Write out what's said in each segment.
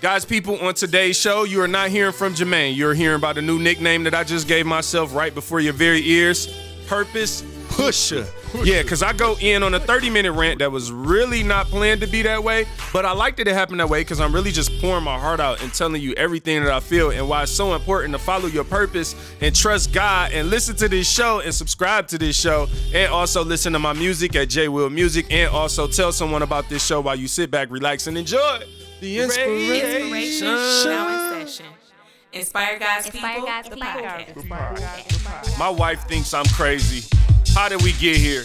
Guys, people, on today's show, you are not hearing from Jermaine. You're hearing about the new nickname that I just gave myself right before your very ears Purpose Pusher. Yeah, because I go in on a 30 minute rant that was really not planned to be that way, but I like it to happen that way because I'm really just pouring my heart out and telling you everything that I feel and why it's so important to follow your purpose and trust God and listen to this show and subscribe to this show and also listen to my music at J Will Music and also tell someone about this show while you sit back, relax, and enjoy the inspiration. Inspiration now in session. Inspire God's Inspire people. God's the people. podcast. My wife thinks I'm crazy. How did we get here?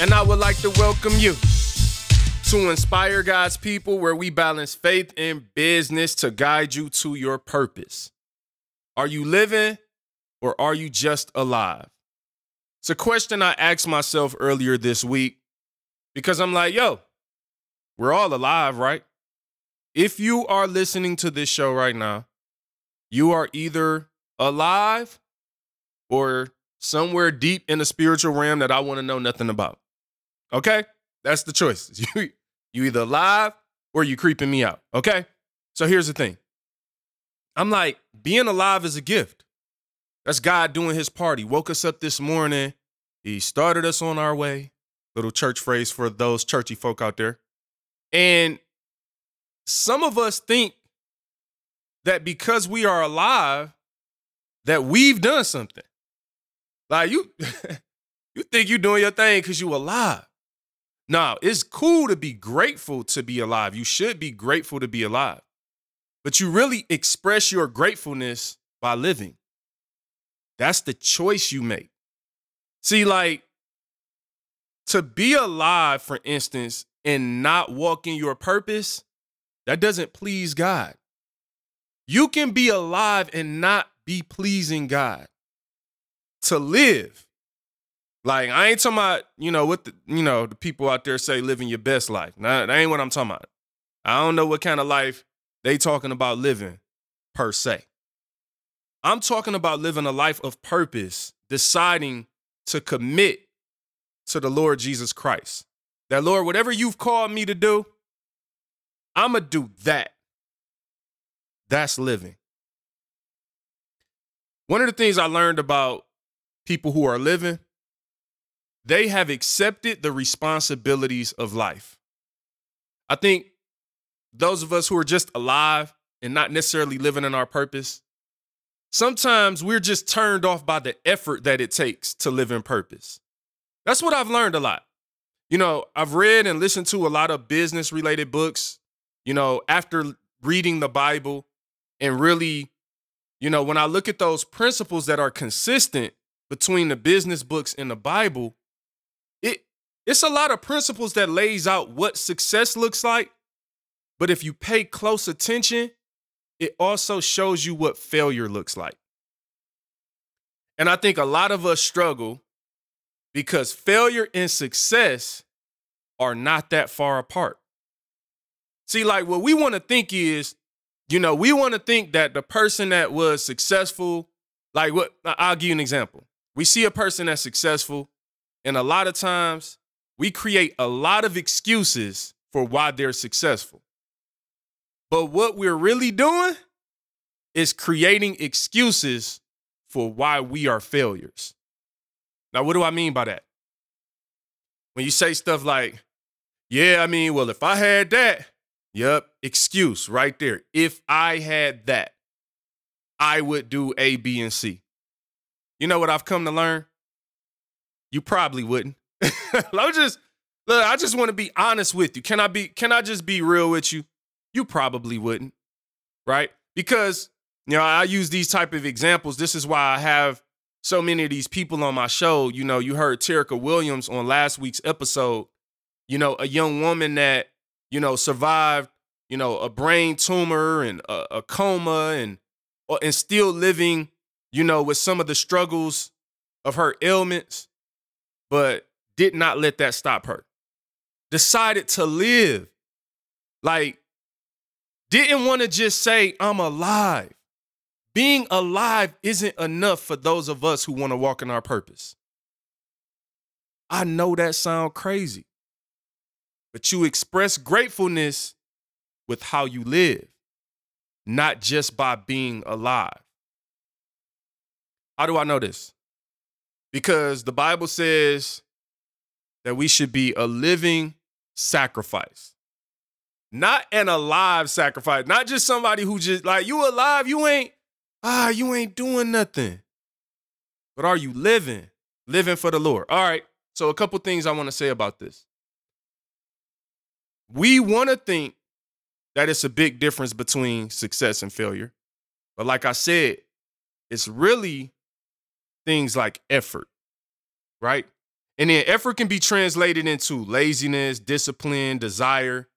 and I would like to welcome you to Inspire God's People, where we balance faith and business to guide you to your purpose. Are you living or are you just alive? It's a question I asked myself earlier this week because I'm like, yo, we're all alive, right? If you are listening to this show right now, you are either alive or somewhere deep in the spiritual realm that I want to know nothing about. Okay? That's the choice. You, you either alive or you creeping me out. Okay? So here's the thing. I'm like, being alive is a gift. That's God doing his part. He woke us up this morning. He started us on our way. Little church phrase for those churchy folk out there. And some of us think that because we are alive, that we've done something. Like you, you think you're doing your thing because you alive. Now, it's cool to be grateful to be alive. You should be grateful to be alive. But you really express your gratefulness by living. That's the choice you make. See, like to be alive, for instance, and not walk in your purpose, that doesn't please God. You can be alive and not be pleasing God. To live. Like, I ain't talking about, you know, what the, you know, the people out there say living your best life. Nah, that ain't what I'm talking about. I don't know what kind of life they talking about living per se. I'm talking about living a life of purpose, deciding to commit to the Lord Jesus Christ. That Lord, whatever you've called me to do, I'm to do that. That's living. One of the things I learned about people who are living, they have accepted the responsibilities of life. I think those of us who are just alive and not necessarily living in our purpose, sometimes we're just turned off by the effort that it takes to live in purpose. That's what I've learned a lot. You know, I've read and listened to a lot of business related books, you know, after reading the Bible and really, you know, when I look at those principles that are consistent between the business books and the Bible, it's a lot of principles that lays out what success looks like. But if you pay close attention, it also shows you what failure looks like. And I think a lot of us struggle because failure and success are not that far apart. See, like what we want to think is, you know, we want to think that the person that was successful, like what I'll give you an example. We see a person that's successful, and a lot of times we create a lot of excuses for why they're successful. But what we're really doing is creating excuses for why we are failures. Now, what do I mean by that? When you say stuff like, yeah, I mean, well, if I had that, yep, excuse right there. If I had that, I would do A, B, and C. You know what I've come to learn? You probably wouldn't. I'm just look, I just want to be honest with you. Can I be can I just be real with you? You probably wouldn't. Right? Because you know, I use these type of examples. This is why I have so many of these people on my show. You know, you heard Terica Williams on last week's episode. You know, a young woman that, you know, survived you know, a brain tumor and a, a coma and uh, and still living, you know, with some of the struggles of her ailments, but did not let that stop her. Decided to live. Like, didn't want to just say, I'm alive. Being alive isn't enough for those of us who want to walk in our purpose. I know that sound crazy. But you express gratefulness with how you live, not just by being alive. How do I know this? Because the Bible says that we should be a living sacrifice. Not an alive sacrifice, not just somebody who just like you alive, you ain't ah, you ain't doing nothing. But are you living? Living for the Lord. All right. So a couple things I want to say about this. We want to think that it's a big difference between success and failure. But like I said, it's really things like effort, right? And then effort can be translated into laziness, discipline, desire,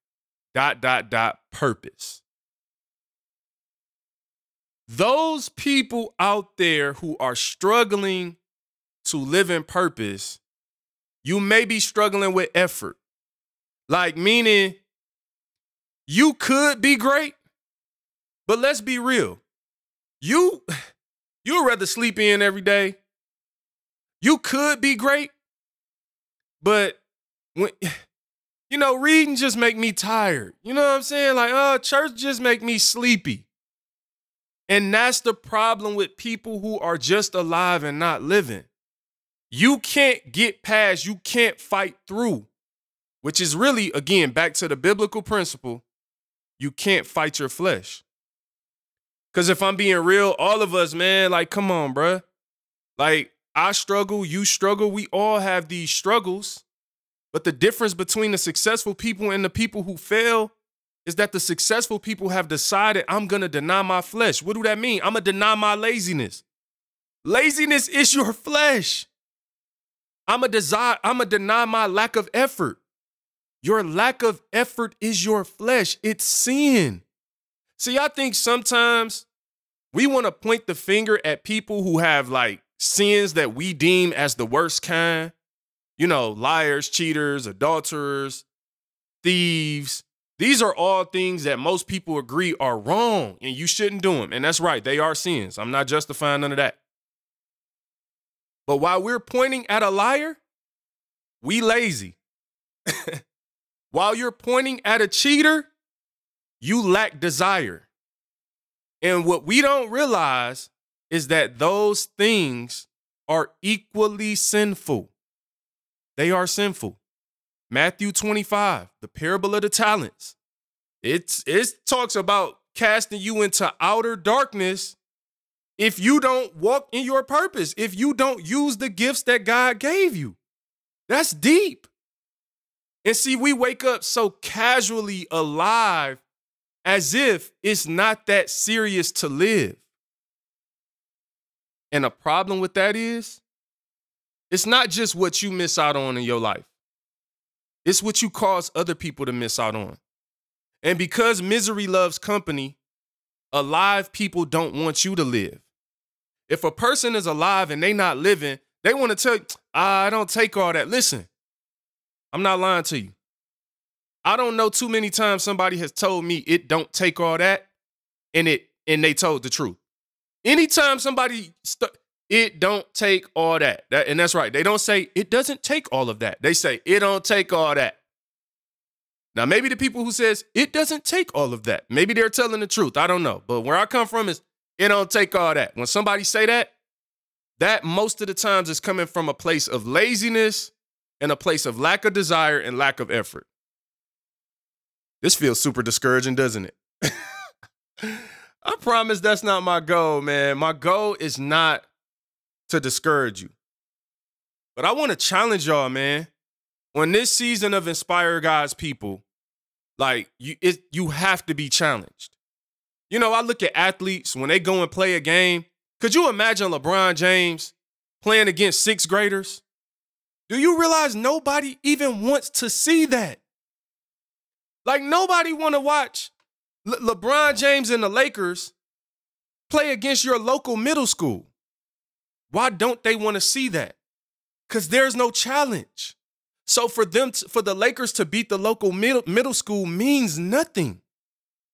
dot, dot, dot, purpose. Those people out there who are struggling to live in purpose, you may be struggling with effort. Like, meaning you could be great, but let's be real. You you'd rather sleep in every day. You could be great, but when you know, reading just make me tired. You know what I'm saying? Like, oh, church just make me sleepy. And that's the problem with people who are just alive and not living. You can't get past, you can't fight through, which is really, again, back to the biblical principle you can't fight your flesh. Because if I'm being real, all of us, man, like, come on, bruh. Like, I struggle, you struggle, we all have these struggles. But the difference between the successful people and the people who fail is that the successful people have decided I'm gonna deny my flesh. What do that mean? I'm gonna deny my laziness. Laziness is your flesh. I'm a desire, I'm gonna deny my lack of effort. Your lack of effort is your flesh, it's sin. See, I think sometimes we want to point the finger at people who have like sins that we deem as the worst kind. You know, liars, cheaters, adulterers, thieves. These are all things that most people agree are wrong and you shouldn't do them. And that's right, they are sins. I'm not justifying none of that. But while we're pointing at a liar, we lazy. While you're pointing at a cheater, you lack desire. And what we don't realize is that those things are equally sinful. They are sinful. Matthew 25, the parable of the talents. It's it talks about casting you into outer darkness if you don't walk in your purpose, if you don't use the gifts that God gave you. That's deep. And see, we wake up so casually alive as if it's not that serious to live. And a problem with that is it's not just what you miss out on in your life, it's what you cause other people to miss out on. And because misery loves company, alive people don't want you to live. If a person is alive and they not living, they want to tell you, ah, I don't take all that. Listen, I'm not lying to you. I don't know too many times somebody has told me it don't take all that and it and they told the truth. Anytime somebody st- it don't take all that. that. And that's right. They don't say it doesn't take all of that. They say it don't take all that. Now maybe the people who says it doesn't take all of that. Maybe they're telling the truth. I don't know. But where I come from is it don't take all that. When somebody say that, that most of the times is coming from a place of laziness and a place of lack of desire and lack of effort. This feels super discouraging, doesn't it? I promise that's not my goal, man. My goal is not to discourage you. But I want to challenge y'all, man. On this season of Inspire God's People, like you it, you have to be challenged. You know, I look at athletes when they go and play a game. Could you imagine LeBron James playing against sixth graders? Do you realize nobody even wants to see that? Like nobody want to watch Le- LeBron James and the Lakers play against your local middle school. Why don't they want to see that? Because there's no challenge. So for them, for the Lakers to beat the local middle school means nothing.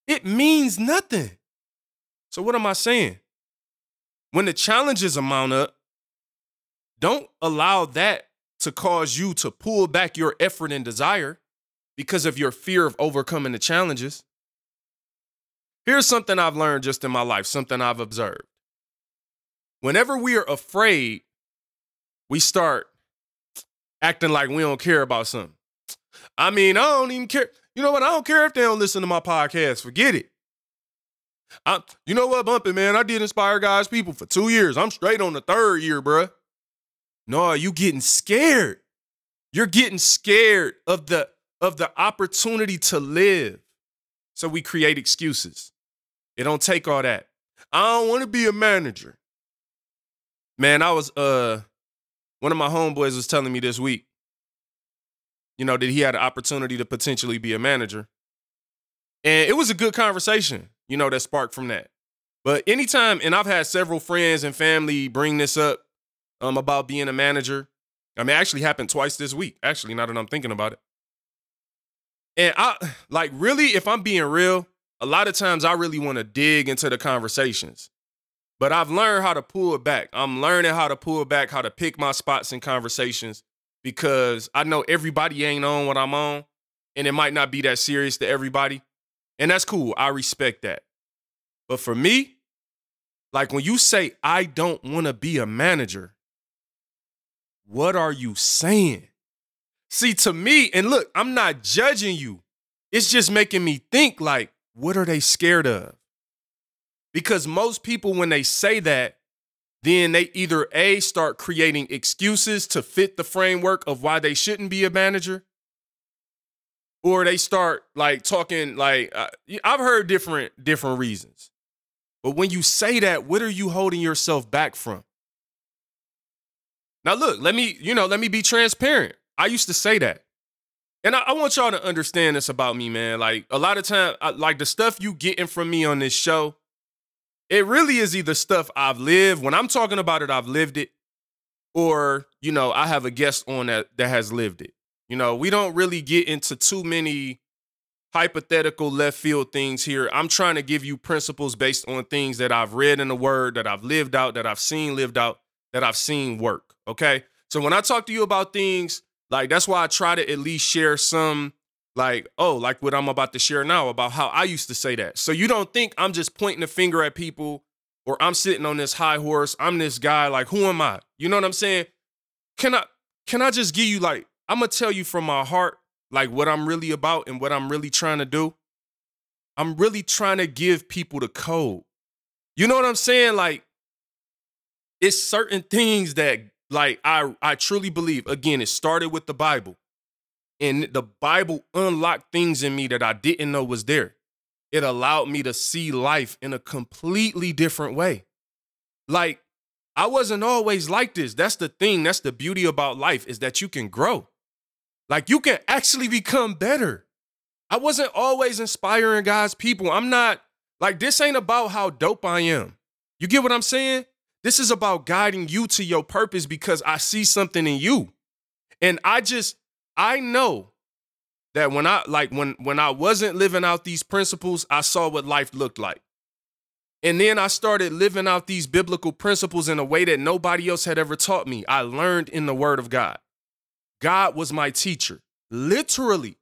It means nothing. So what am I saying? When the challenges amount up, don't allow that to cause you to pull back your effort and desire because of your fear of overcoming the challenges. Here's something I've learned just in my life, something I've observed. Whenever we are afraid, we start acting like we don't care about something. I mean, I don't even care. You know what? I don't care if they don't listen to my podcast. Forget it. I, you know what, Bumpy, man? I did inspire God's people for two years. I'm straight on the third year, bruh. No, you getting scared. You're getting scared of the of the opportunity to live. So we create excuses. It don't take all that. I don't want to be a manager. Man, I was uh one of my homeboys was telling me this week, you know, that he had an opportunity to potentially be a manager. And it was a good conversation, you know, that sparked from that. But anytime, and I've had several friends and family bring this up um, about being a manager. I mean, actually happened twice this week, actually, now that I'm thinking about it. And I like really, if I'm being real, a lot of times I really want to dig into the conversations. But I've learned how to pull back. I'm learning how to pull back, how to pick my spots in conversations because I know everybody ain't on what I'm on and it might not be that serious to everybody. And that's cool. I respect that. But for me, like when you say, I don't want to be a manager, what are you saying? See, to me, and look, I'm not judging you. It's just making me think like, what are they scared of? Because most people, when they say that, then they either A, start creating excuses to fit the framework of why they shouldn't be a manager, or they start like talking like uh, I've heard different different reasons. But when you say that, what are you holding yourself back from? Now look, let me, you know, let me be transparent. I used to say that. And I, I want y'all to understand this about me, man. Like a lot of time, I, like the stuff you getting from me on this show, it really is either stuff I've lived. When I'm talking about it, I've lived it, or you know, I have a guest on that that has lived it. You know, we don't really get into too many hypothetical left field things here. I'm trying to give you principles based on things that I've read in the word, that I've lived out, that I've seen lived out, that I've seen work. Okay. So when I talk to you about things, like that's why I try to at least share some, like, oh, like what I'm about to share now about how I used to say that. So you don't think I'm just pointing a finger at people or I'm sitting on this high horse. I'm this guy. Like, who am I? You know what I'm saying? Can I can I just give you like, I'm gonna tell you from my heart, like what I'm really about and what I'm really trying to do. I'm really trying to give people the code. You know what I'm saying? Like, it's certain things that like I I truly believe. Again, it started with the Bible. And the Bible unlocked things in me that I didn't know was there. It allowed me to see life in a completely different way. Like I wasn't always like this. That's the thing. That's the beauty about life is that you can grow. Like you can actually become better. I wasn't always inspiring God's people. I'm not like this ain't about how dope I am. You get what I'm saying? This is about guiding you to your purpose because I see something in you. And I just I know that when I like when when I wasn't living out these principles, I saw what life looked like. And then I started living out these biblical principles in a way that nobody else had ever taught me. I learned in the word of God. God was my teacher, literally.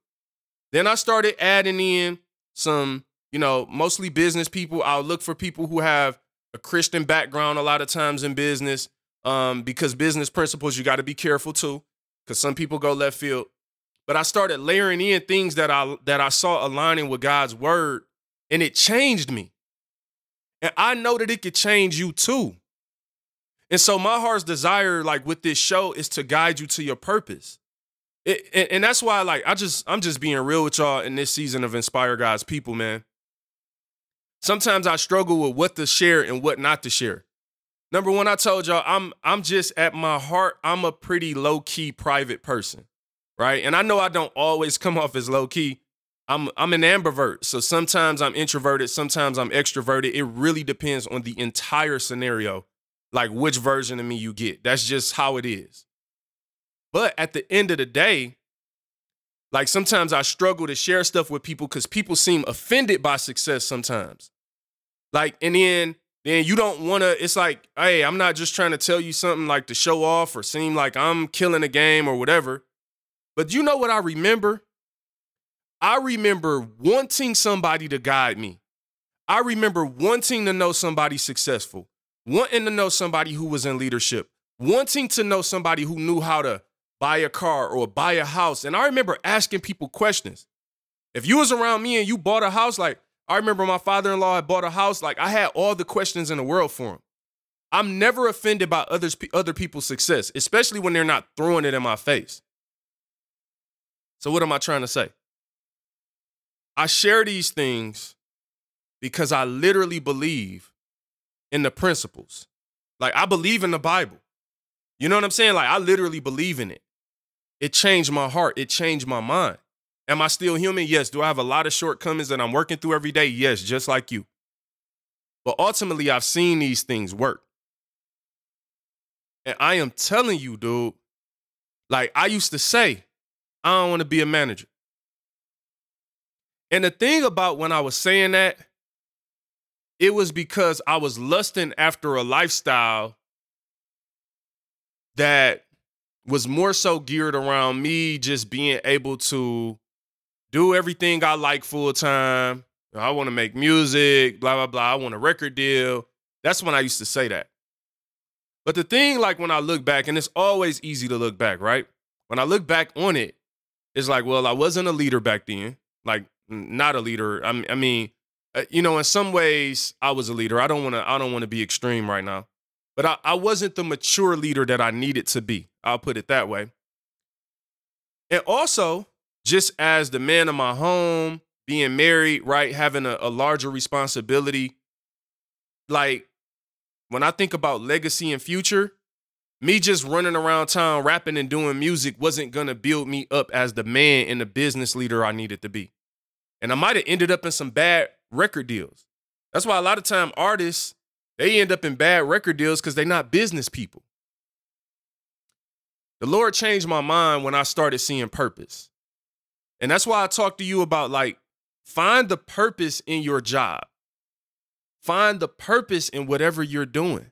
Then I started adding in some, you know, mostly business people. I'll look for people who have a Christian background a lot of times in business um, because business principles, you got to be careful too because some people go left field. But I started layering in things that I that I saw aligning with God's word, and it changed me. And I know that it could change you too. And so my heart's desire, like with this show, is to guide you to your purpose. It, and, and that's why, like, I just I'm just being real with y'all in this season of Inspire God's People, man sometimes I struggle with what to share and what not to share. Number one, I told y'all I'm I'm just at my heart, I'm a pretty low-key private person. Right. And I know I don't always come off as low key, I'm I'm an ambivert. So sometimes I'm introverted, sometimes I'm extroverted. It really depends on the entire scenario, like which version of me you get. That's just how it is. But at the end of the day, like sometimes I struggle to share stuff with people because people seem offended by success sometimes. Like, and then then you don't want to. It's like, hey, I'm not just trying to tell you something like to show off or seem like I'm killing a game or whatever. But you know what I remember? I remember wanting somebody to guide me. I remember wanting to know somebody successful, wanting to know somebody who was in leadership, wanting to know somebody who knew how to buy a car or buy a house. And I remember asking people questions. If you was around me and you bought a house, like I remember my father-in-law had bought a house, like I had all the questions in the world for him. I'm never offended by others other people's success, especially when they're not throwing it in my face. So what am I trying to say? I share these things because I literally believe in the principles. Like I believe in the Bible. You know what I'm saying? Like I literally believe in it. It changed my heart. It changed my mind. Am I still human? Yes. Do I have a lot of shortcomings that I'm working through every day? Yes, just like you. But ultimately, I've seen these things work. And I am telling you, dude, like I used to say, I don't want to be a manager. And the thing about when I was saying that, it was because I was lusting after a lifestyle that was more so geared around me just being able to do everything I like full time. I want to make music, blah, blah, blah. I want a record deal. That's when I used to say that. But the thing, like when I look back, and it's always easy to look back, right? When I look back on it, it's like, well, I wasn't a leader back then. Like not a leader. I, mean, uh, you know, in some ways, I was a leader. I don't want to. I don't want to be extreme right now, but I, I wasn't the mature leader that I needed to be. I'll put it that way. And also, just as the man of my home, being married, right, having a, a larger responsibility, like when I think about legacy and future, me just running around town rapping and doing music wasn't gonna build me up as the man and the business leader I needed to be. And I might have ended up in some bad record deals. That's why a lot of time artists, they end up in bad record deals because they're not business people. The Lord changed my mind when I started seeing purpose. And that's why I talk to you about like, find the purpose in your job. Find the purpose in whatever you're doing.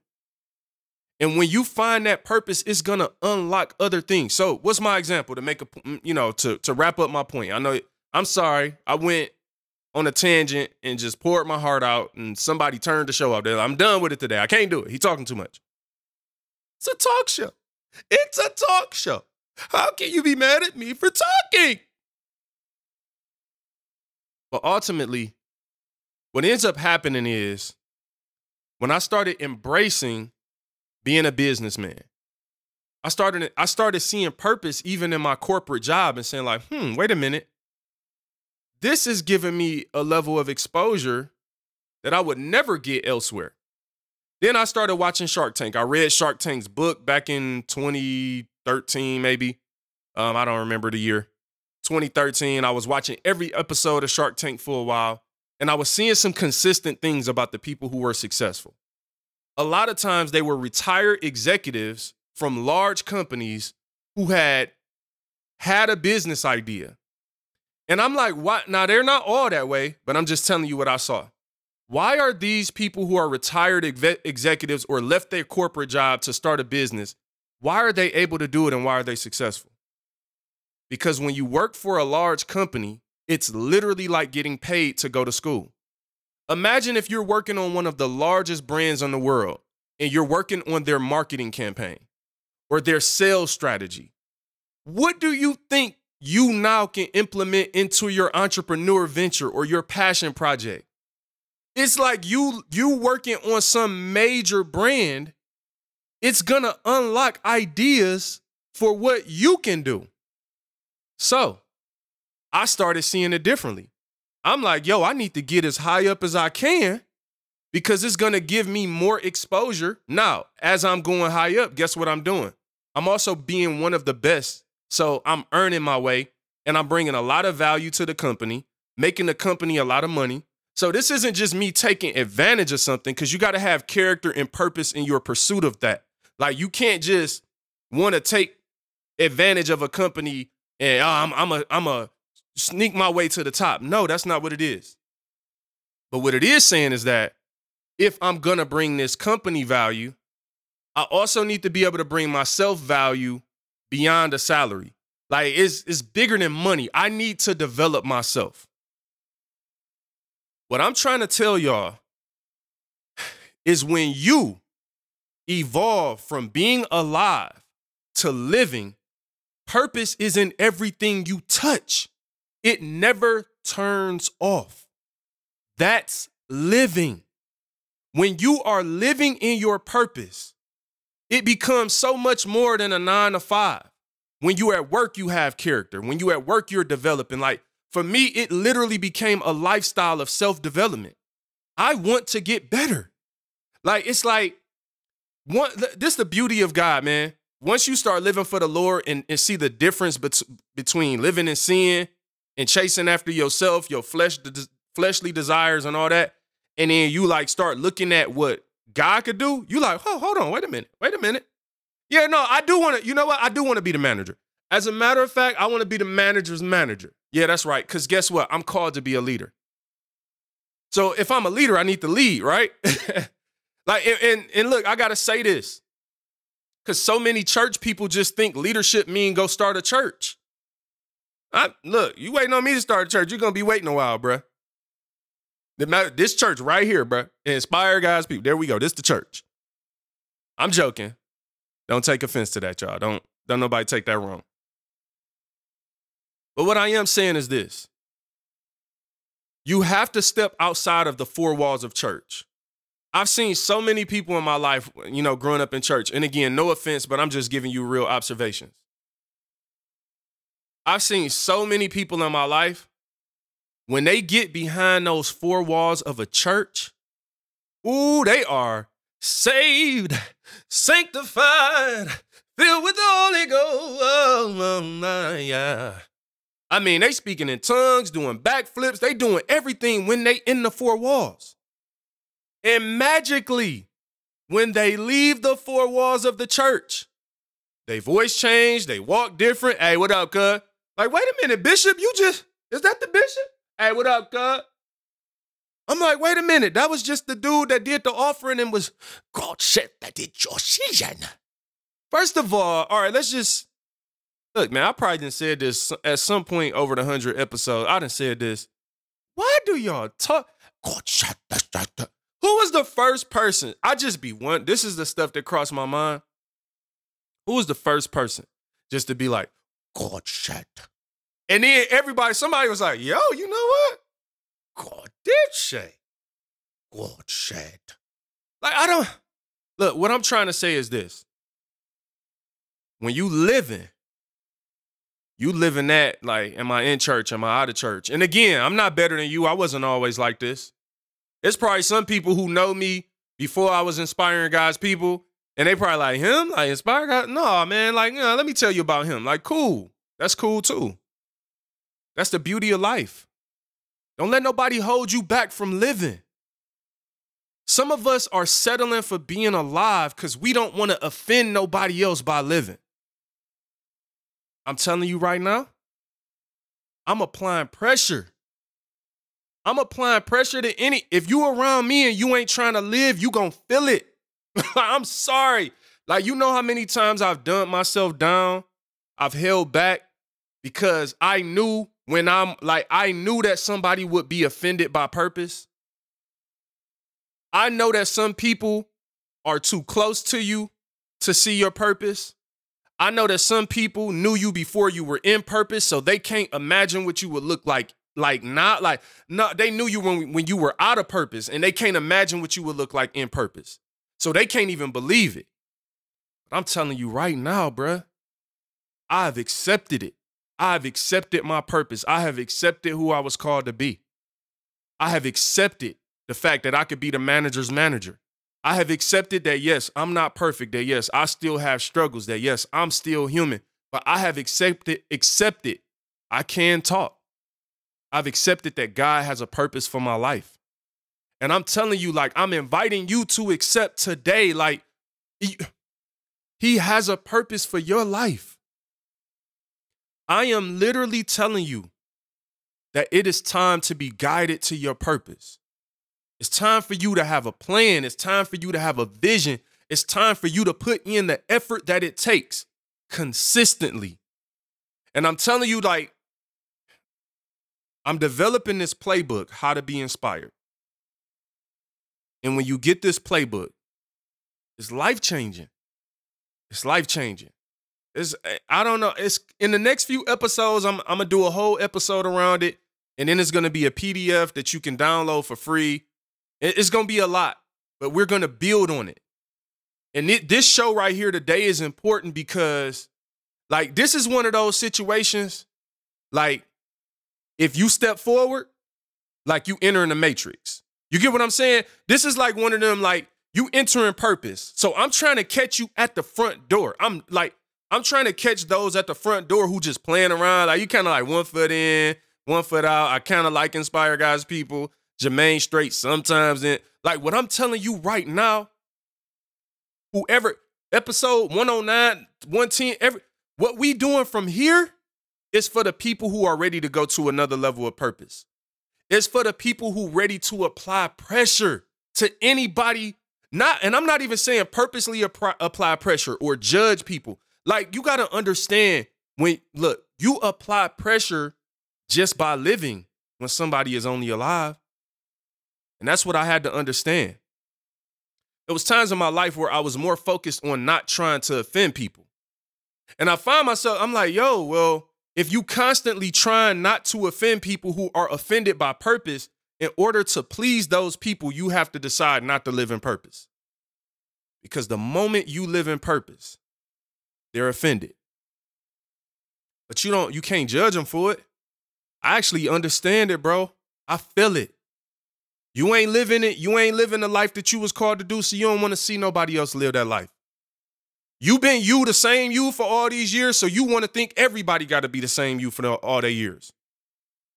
And when you find that purpose, it's gonna unlock other things. So, what's my example to make a you know to to wrap up my point? I know I'm sorry. I went on a tangent and just poured my heart out, and somebody turned the show off. There, I'm done with it today. I can't do it. He talking too much. It's a talk show. It's a talk show. How can you be mad at me for talking? But ultimately, what ends up happening is when I started embracing being a businessman, I started I started seeing purpose even in my corporate job and saying like, "Hmm, wait a minute this is giving me a level of exposure that I would never get elsewhere. Then I started watching Shark Tank. I read Shark Tank's book back in 2013, maybe. Um, I don't remember the year. 2013. I was watching every episode of Shark Tank for a while, and I was seeing some consistent things about the people who were successful. A lot of times they were retired executives from large companies who had had a business idea and I'm like, what? Now, they're not all that way, but I'm just telling you what I saw. Why are these people who are retired ex- executives or left their corporate job to start a business, why are they able to do it and why are they successful? Because when you work for a large company, it's literally like getting paid to go to school. Imagine if you're working on one of the largest brands in the world and you're working on their marketing campaign or their sales strategy. What do you think you now can implement into your entrepreneur venture or your passion project. It's like you you working on some major brand, it's going to unlock ideas for what you can do. So, I started seeing it differently. I'm like, yo, I need to get as high up as I can because it's going to give me more exposure. Now, as I'm going high up, guess what I'm doing? I'm also being one of the best so I'm earning my way and I'm bringing a lot of value to the company. making the company a lot of money. So this isn't just me taking advantage of something because you got to have character and purpose in your pursuit of that. Like you can't just want to take advantage of a company and oh, I'm I'm a I'm a sneak my way to the top. No, that's not what it is. But what it is saying is that if I'm gonna bring this company value, I also need to be able to bring myself value beyond a salary. Like it's it's bigger than money. I need to develop myself. What I'm trying to tell y'all is when you evolve from being alive to living, purpose is in everything you touch. It never turns off. That's living. When you are living in your purpose, it becomes so much more than a nine to five. When you at work, you have character. When you at work, you're developing. Like for me, it literally became a lifestyle of self development. I want to get better. Like it's like one. This is the beauty of God, man. Once you start living for the Lord and, and see the difference bet- between living in sin and chasing after yourself, your flesh, fleshly desires, and all that, and then you like start looking at what God could do, you like, oh, hold on, wait a minute, wait a minute. Yeah, no, I do want to, you know what? I do want to be the manager. As a matter of fact, I want to be the manager's manager. Yeah, that's right. Because guess what? I'm called to be a leader. So if I'm a leader, I need to lead, right? like, and, and, and look, I got to say this because so many church people just think leadership mean go start a church. I, look, you waiting on me to start a church, you're going to be waiting a while, bruh. This church right here, bro. Inspire God's, people. There we go. This the church. I'm joking. Don't take offense to that, y'all. Don't don't nobody take that wrong. But what I am saying is this. You have to step outside of the four walls of church. I've seen so many people in my life, you know, growing up in church. And again, no offense, but I'm just giving you real observations. I've seen so many people in my life when they get behind those four walls of a church, ooh, they are saved, sanctified, filled with the Holy Ghost. Oh, yeah. I mean, they speaking in tongues, doing backflips, they doing everything when they in the four walls. And magically, when they leave the four walls of the church, they voice change, they walk different. Hey, what up, cuz? Like, wait a minute, Bishop, you just, is that the bishop? Hey, what up, God? I'm like, wait a minute. That was just the dude that did the offering and was, God said that it's your season. First of all, all right, let's just look, man. I probably didn't say this at some point over the hundred episodes. I didn't say this. Why do y'all talk? God said that. Who was the first person? I just be one. This is the stuff that crossed my mind. Who was the first person just to be like, God said? And then everybody, somebody was like, yo, you know what? God did say. God said. Like, I don't look, what I'm trying to say is this. When you living, you living that, like, am I in church? Am I out of church? And again, I'm not better than you. I wasn't always like this. There's probably some people who know me before I was inspiring God's people, and they probably like him, like inspire God. No, man, like, you know, let me tell you about him. Like, cool. That's cool too. That's the beauty of life. Don't let nobody hold you back from living. Some of us are settling for being alive because we don't want to offend nobody else by living. I'm telling you right now, I'm applying pressure. I'm applying pressure to any. If you around me and you ain't trying to live, you gonna feel it. I'm sorry. Like you know how many times I've dumped myself down, I've held back because I knew when I'm like, I knew that somebody would be offended by purpose. I know that some people are too close to you to see your purpose. I know that some people knew you before you were in purpose, so they can't imagine what you would look like. Like not like no, they knew you when when you were out of purpose, and they can't imagine what you would look like in purpose. So they can't even believe it. But I'm telling you right now, bruh, I've accepted it. I've accepted my purpose. I have accepted who I was called to be. I have accepted the fact that I could be the manager's manager. I have accepted that, yes, I'm not perfect, that, yes, I still have struggles, that, yes, I'm still human, but I have accepted, accepted I can talk. I've accepted that God has a purpose for my life. And I'm telling you, like, I'm inviting you to accept today, like, he, has a purpose for your life. I am literally telling you that it is time to be guided to your purpose. It's time for you to have a plan. It's time for you to have a vision. It's time for you to put in the effort that it takes consistently. And I'm telling you, like, I'm developing this playbook, How to Be Inspired. And when you get this playbook, it's life changing. It's life changing. It's eh, I don't know. It's in the next few episodes. I'm I'm gonna do a whole episode around it, and then it's gonna be a PDF that you can download for free. It's gonna be a lot, but we're gonna build on it. And it, this show right here today is important because, like, this is one of those situations. Like, if you step forward, like you enter in the matrix. You get what I'm saying? This is like one of them, like you entering purpose. So I'm trying to catch you at the front door. I'm like, I'm trying to catch those at the front door who just playing around. Like you kind of like one foot in, one foot out. I kind of like inspire God's, people. Jermaine straight sometimes. And like what I'm telling you right now, whoever episode 109, 110, every what we doing from here is for the people who are ready to go to another level of purpose. It's for the people who ready to apply pressure to anybody. Not, and I'm not even saying purposely apply, apply pressure or judge people. Like you got to understand when look, you apply pressure just by living when somebody is only alive. And that's what I had to understand. There was times in my life where I was more focused on not trying to offend people. And I find myself, I'm like, yo, well, if you constantly trying not to offend people who are offended by purpose, in order to please those people, you have to decide not to live in purpose. Because the moment you live in purpose, they're offended. But you don't, you can't judge them for it. I actually understand it, bro. I feel it. You ain't living it. You ain't living the life that you was called to do, so you don't want to see nobody else live that life. You been you the same you for all these years, so you want to think everybody got to be the same you for all their years.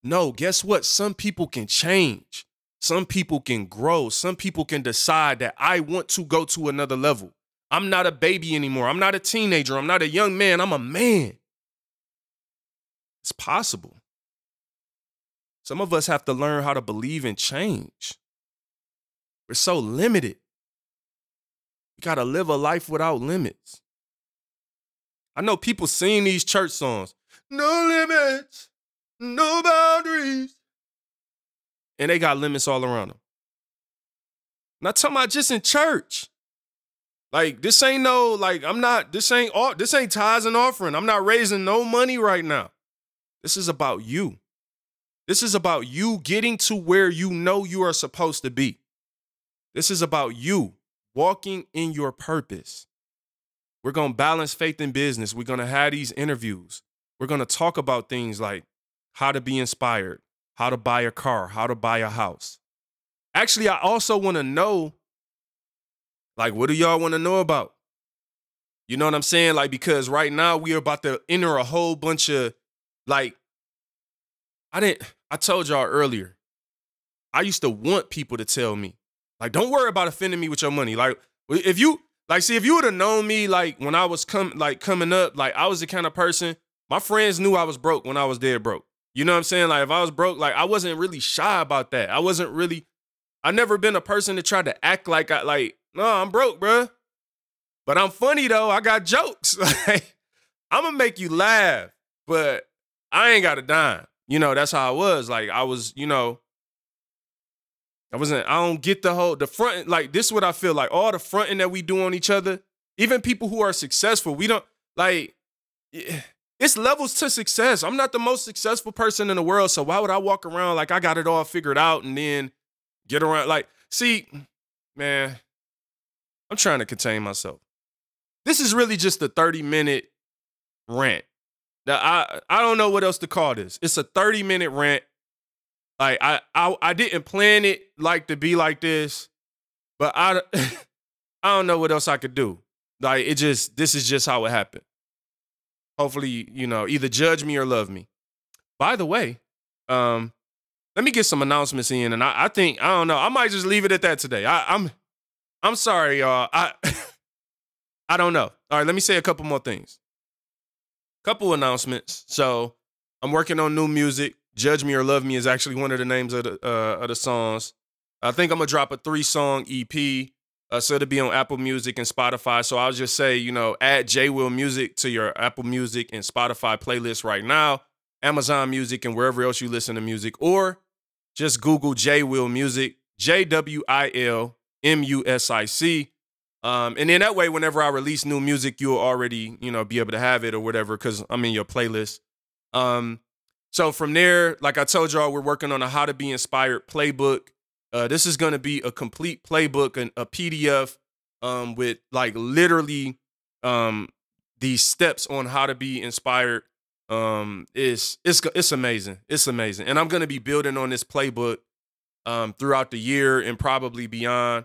No, guess what? Some people can change. Some people can grow. Some people can decide that I want to go to another level. I'm not a baby anymore. I'm not a teenager. I'm not a young man. I'm a man. It's possible. Some of us have to learn how to believe in change. We're so limited. You got to live a life without limits. I know people sing these church songs, no limits, no boundaries. And they got limits all around them. Not talking about just in church. Like this ain't no like I'm not this ain't all this ain't tithes and offering. I'm not raising no money right now. This is about you. This is about you getting to where you know you are supposed to be. This is about you walking in your purpose. We're going to balance faith and business. We're going to have these interviews. We're going to talk about things like how to be inspired, how to buy a car, how to buy a house. Actually, I also want to know like, what do y'all want to know about? You know what I'm saying? Like, because right now we are about to enter a whole bunch of like, I didn't, I told y'all earlier, I used to want people to tell me, like, don't worry about offending me with your money. Like, if you, like, see, if you would have known me, like, when I was come, like, coming up, like, I was the kind of person, my friends knew I was broke when I was dead broke. You know what I'm saying? Like, if I was broke, like, I wasn't really shy about that. I wasn't really, I never been a person to try to act like I, like, no, I'm broke, bro. But I'm funny though. I got jokes. Like, I'm gonna make you laugh, but I ain't got a dime. You know, that's how I was. Like, I was, you know, I wasn't, I don't get the whole the front, like this is what I feel like. All the fronting that we do on each other, even people who are successful, we don't like it's levels to success. I'm not the most successful person in the world. So why would I walk around like I got it all figured out and then get around like see, man, I'm trying to contain myself. This is really just a 30 minute rant. Now I I don't know what else to call this. It's a 30 minute rant. Like I I I didn't plan it like to be like this, but I I don't know what else I could do. Like it just this is just how it happened. Hopefully, you know, either judge me or love me. By the way, um let me get some announcements in, and I, I think I don't know. I might just leave it at that today. I, I'm I'm sorry, y'all. I I don't know. All right, let me say a couple more things. Couple announcements. So I'm working on new music. Judge Me or Love Me is actually one of the names of the uh, of the songs. I think I'm gonna drop a three song EP. Uh, so it'll be on Apple Music and Spotify. So I'll just say, you know, add J Will Music to your Apple Music and Spotify playlist right now, Amazon Music and wherever else you listen to music, or just Google J Will Music, J W I L M U S I C. Um, and then that way, whenever I release new music, you'll already, you know, be able to have it or whatever, because I'm in your playlist. Um, so from there, like I told y'all, we're working on a how to be inspired playbook. Uh, this is gonna be a complete playbook and a PDF um, with like literally um, these steps on how to be inspired. Um, it's it's it's amazing. It's amazing, and I'm gonna be building on this playbook um, throughout the year and probably beyond.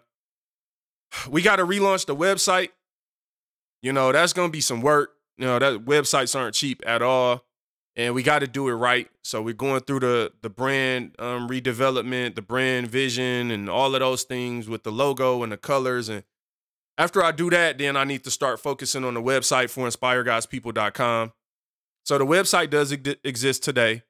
We got to relaunch the website. You know, that's going to be some work. You know, that websites aren't cheap at all. And we got to do it right. So we're going through the the brand um, redevelopment, the brand vision, and all of those things with the logo and the colors. And after I do that, then I need to start focusing on the website for inspiregodspeople.com. So the website does ex- exist today.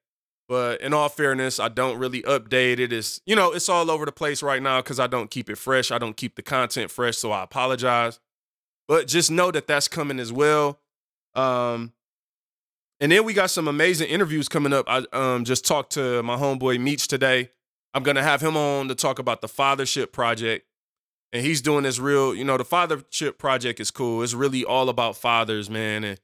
But in all fairness, I don't really update it. It's, you know, it's all over the place right now because I don't keep it fresh. I don't keep the content fresh. So I apologize. But just know that that's coming as well. Um, and then we got some amazing interviews coming up. I um, just talked to my homeboy Meech today. I'm going to have him on to talk about the Fathership Project. And he's doing this real, you know, the Fathership Project is cool. It's really all about fathers, man. And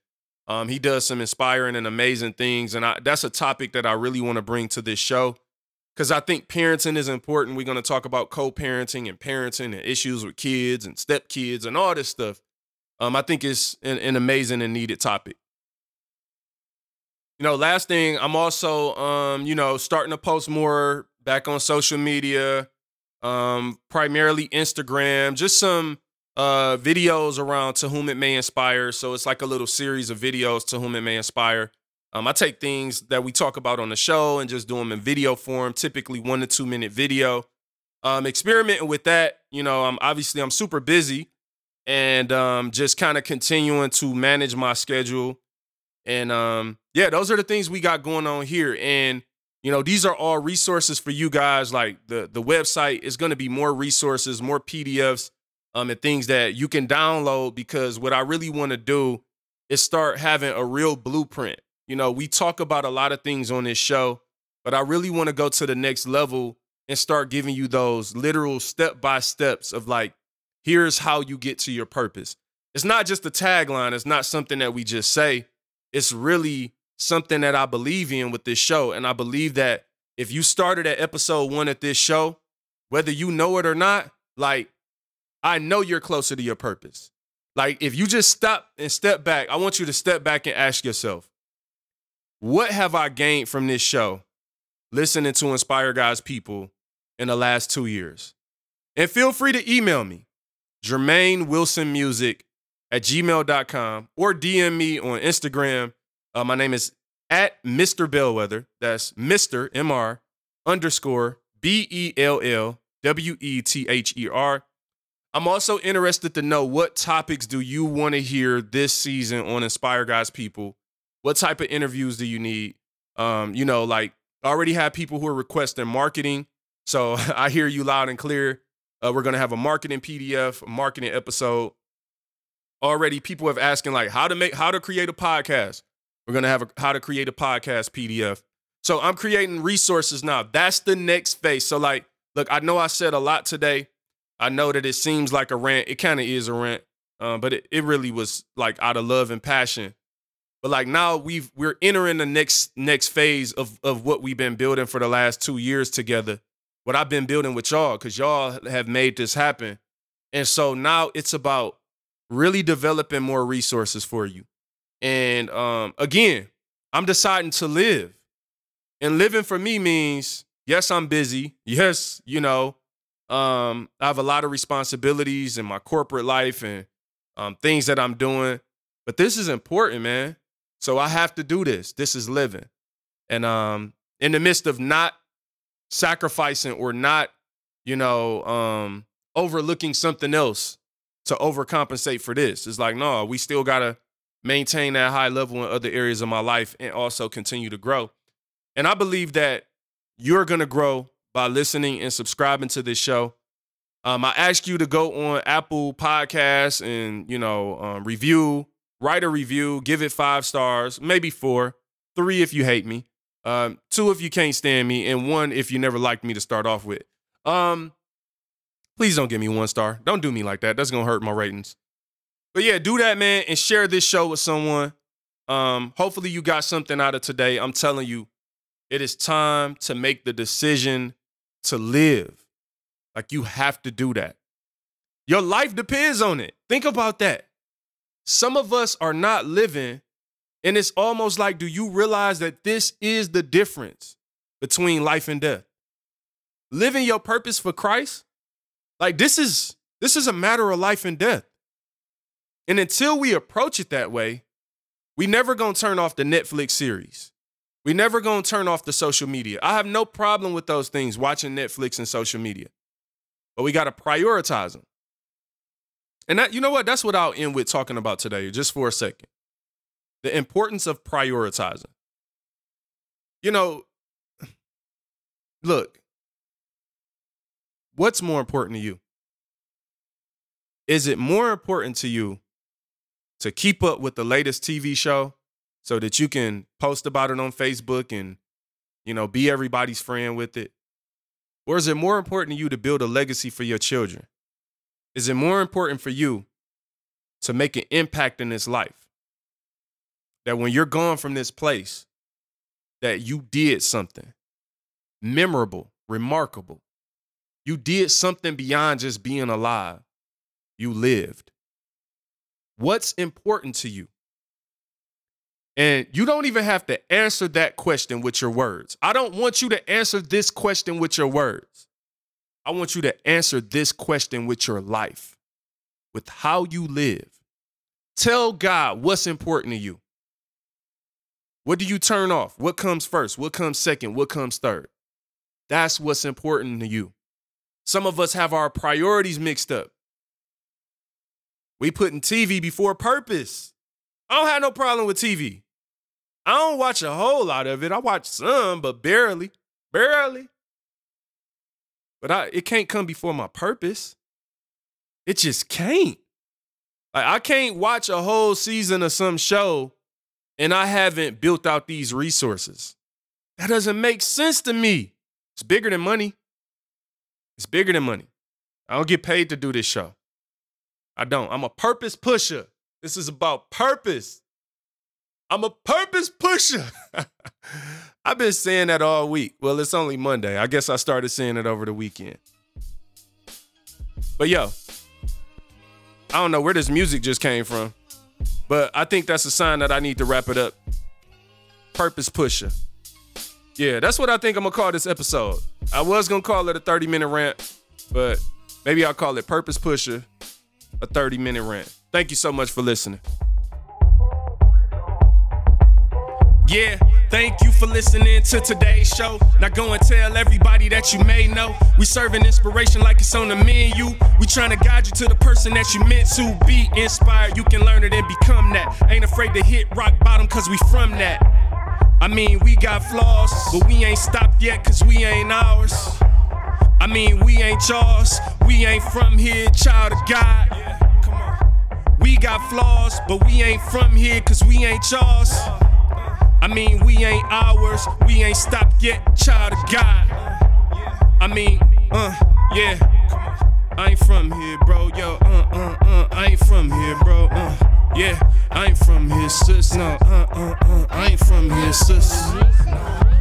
um, he does some inspiring and amazing things, and I, that's a topic that I really want to bring to this show because I think parenting is important. We're going to talk about co-parenting and parenting and issues with kids and stepkids and all this stuff. Um, I think it's an, an amazing and needed topic. You know, last thing, I'm also, um, you know, starting to post more back on social media, um, primarily Instagram, just some uh, videos around To Whom It May Inspire. So it's like a little series of videos To Whom It May Inspire. Um, I take things that we talk about on the show and just do them in video form, typically one to two minute video. Um, experimenting with that, you know, I'm obviously I'm super busy and um, just kind of continuing to manage my schedule. And um, yeah, those are the things we got going on here. And you know, these are all resources for you guys. Like the the website is going to be more resources, more PDFs um, and things that you can download because what I really want to do is start having a real blueprint. You know, we talk about a lot of things on this show, but I really want to go to the next level and start giving you those literal step by steps of like, here's how you get to your purpose. It's not just a tagline, it's not something that we just say. It's really something that I believe in with this show. And I believe that if you started at episode one at this show, whether you know it or not, like I know you're closer to your purpose. Like if you just stop and step back, I want you to step back and ask yourself, what have I gained from this show listening to Inspire God's people in the last two years? And feel free to email me, Jermaine Wilson Music at gmail.com or DM me on Instagram. Uh, my name is at Mr. Bellwether. That's Mr. MR underscore B E L L W E T H E R. I'm also interested to know what topics do you want to hear this season on Inspire God's People? What type of interviews do you need? Um, you know, like I already have people who are requesting marketing. So I hear you loud and clear. Uh, we're gonna have a marketing PDF, a marketing episode. Already, people have asking like how to make how to create a podcast. We're gonna have a how to create a podcast PDF. So I'm creating resources now. That's the next phase. So like, look, I know I said a lot today. I know that it seems like a rant. It kind of is a rant, uh, but it, it really was like out of love and passion. But like now we've we're entering the next next phase of of what we've been building for the last two years together. What I've been building with y'all, because y'all have made this happen. And so now it's about really developing more resources for you. And um, again, I'm deciding to live. And living for me means, yes, I'm busy. Yes, you know, um, I have a lot of responsibilities in my corporate life and um, things that I'm doing, but this is important, man. So I have to do this. This is living. And um, in the midst of not sacrificing or not, you know, um, overlooking something else to overcompensate for this. It's like, no, we still gotta maintain that high level in other areas of my life and also continue to grow. And I believe that you're gonna grow by listening and subscribing to this show. Um, I ask you to go on Apple Podcasts and you know um, review, write a review, give it five stars, maybe four, three if you hate me, um, two if you can't stand me, and one if you never liked me to start off with. Um, please don't give me one star. Don't do me like that. That's gonna hurt my ratings. But yeah, do that, man, and share this show with someone. Um, hopefully you got something out of today. I'm telling you, it is time to make the decision to live. Like you have to do that. Your life depends on it. Think about that. Some of us are not living, and it's almost like, do you realize that this is the difference between life and death? Living your purpose for Christ, like this is this is a matter of life and death. And until we approach it that way, we never gonna turn off the Netflix series. We never gonna turn off the social media. I have no problem with those things, watching Netflix and social media but we got to prioritize them. And that, you know what? That's what I'll end with talking about today, just for a second. The importance of prioritizing. You know, look, what's more important to you? Is it more important to you to keep up with the latest TV show so that you can post about it on Facebook and, you know, be everybody's friend with it? Or is it more important to you to build a legacy for your children? Is it more important for you to make an impact in this life? That when you're gone from this place, that you did something memorable, remarkable. You did something beyond just being alive. You lived. What's important to you? And you don't even have to answer that question with your words. I don't want you to answer this question with your words. I want you to answer this question with your life, with how you live. Tell God what's important to you. What do you turn off? What comes first? What comes second? What comes third? That's what's important to you. Some of us have our priorities mixed up. We putting TV before purpose. I don't have no problem with TV. I don't watch a whole lot of it. I watch some, but barely, barely. But I, it can't come before my purpose. It just can't. Like I can't watch a whole season of some show and I haven't built out these resources. That doesn't make sense to me. It's bigger than money. It's bigger than money. I don't get paid to do this show. I don't. I'm a purpose pusher. This is about purpose. I'm a purpose pusher. I've been saying that all week. Well, it's only Monday. I guess I started saying it over the weekend. But yo, I don't know where this music just came from, but I think that's a sign that I need to wrap it up. Purpose pusher. Yeah, that's what I think I'm gonna call this episode. I was gonna call it a 30 minute rant, but maybe I'll call it Purpose Pusher, a 30 minute rant. Thank you so much for listening. Yeah, thank you for listening to today's show. Now go and tell everybody that you may know. We serving inspiration like it's on the menu. We trying to guide you to the person that you meant to be inspired. You can learn it and become that. Ain't afraid to hit rock bottom cause we from that. I mean, we got flaws, but we ain't stopped yet cause we ain't ours. I mean, we ain't yours. We ain't from here, child of God. We got flaws, but we ain't from here cause we ain't yours. I mean, we ain't ours, we ain't stopped yet, child of God. I mean, uh, yeah. I ain't from here, bro. Yo, uh, uh, uh. I ain't from here, bro. Uh, yeah, I ain't from here, sis. No, uh, uh, uh, I ain't from here, sis.